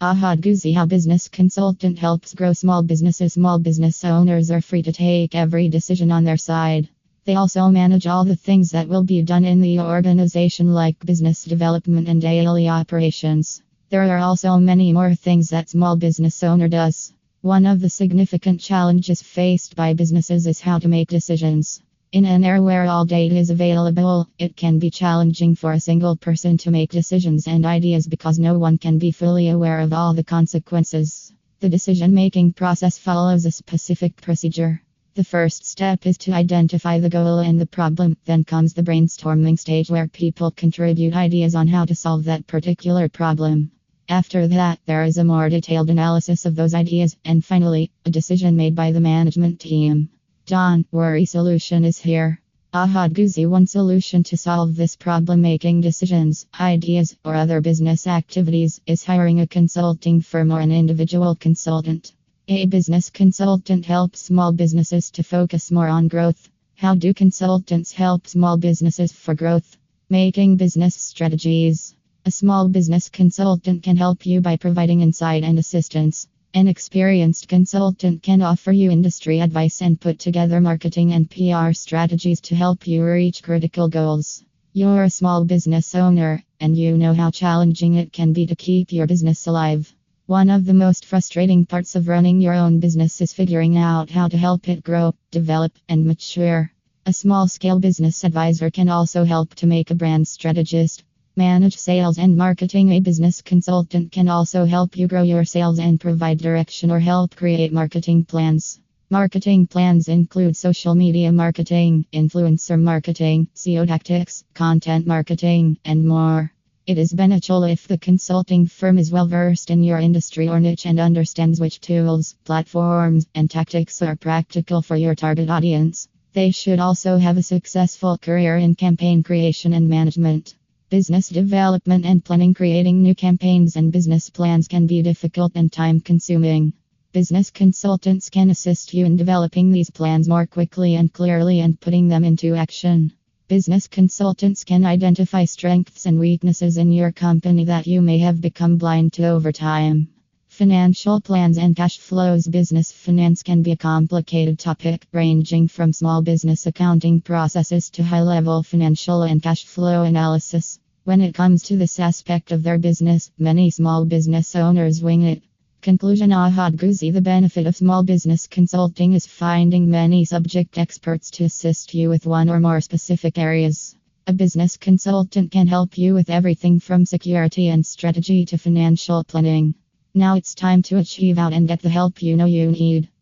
Ohad how business consultant helps grow small businesses. Small business owners are free to take every decision on their side. They also manage all the things that will be done in the organization, like business development and daily operations. There are also many more things that small business owner does. One of the significant challenges faced by businesses is how to make decisions. In an era where all data is available, it can be challenging for a single person to make decisions and ideas because no one can be fully aware of all the consequences. The decision making process follows a specific procedure. The first step is to identify the goal and the problem. Then comes the brainstorming stage where people contribute ideas on how to solve that particular problem. After that, there is a more detailed analysis of those ideas, and finally, a decision made by the management team. Don Worry Solution is here. Ohad Guzi one solution to solve this problem making decisions, ideas, or other business activities is hiring a consulting firm or an individual consultant. A business consultant helps small businesses to focus more on growth. How do consultants help small businesses for growth? Making business strategies. A small business consultant can help you by providing insight and assistance. An experienced consultant can offer you industry advice and put together marketing and PR strategies to help you reach critical goals. You're a small business owner, and you know how challenging it can be to keep your business alive. One of the most frustrating parts of running your own business is figuring out how to help it grow, develop, and mature. A small scale business advisor can also help to make a brand strategist Manage sales and marketing. A business consultant can also help you grow your sales and provide direction or help create marketing plans. Marketing plans include social media marketing, influencer marketing, SEO tactics, content marketing, and more. It is beneficial if the consulting firm is well versed in your industry or niche and understands which tools, platforms, and tactics are practical for your target audience. They should also have a successful career in campaign creation and management. Business development and planning creating new campaigns and business plans can be difficult and time consuming. Business consultants can assist you in developing these plans more quickly and clearly and putting them into action. Business consultants can identify strengths and weaknesses in your company that you may have become blind to over time. Financial plans and cash flows. Business finance can be a complicated topic, ranging from small business accounting processes to high level financial and cash flow analysis. When it comes to this aspect of their business, many small business owners wing it. Conclusion Ohad Guzi The benefit of small business consulting is finding many subject experts to assist you with one or more specific areas. A business consultant can help you with everything from security and strategy to financial planning. Now it's time to achieve out and get the help you know you need.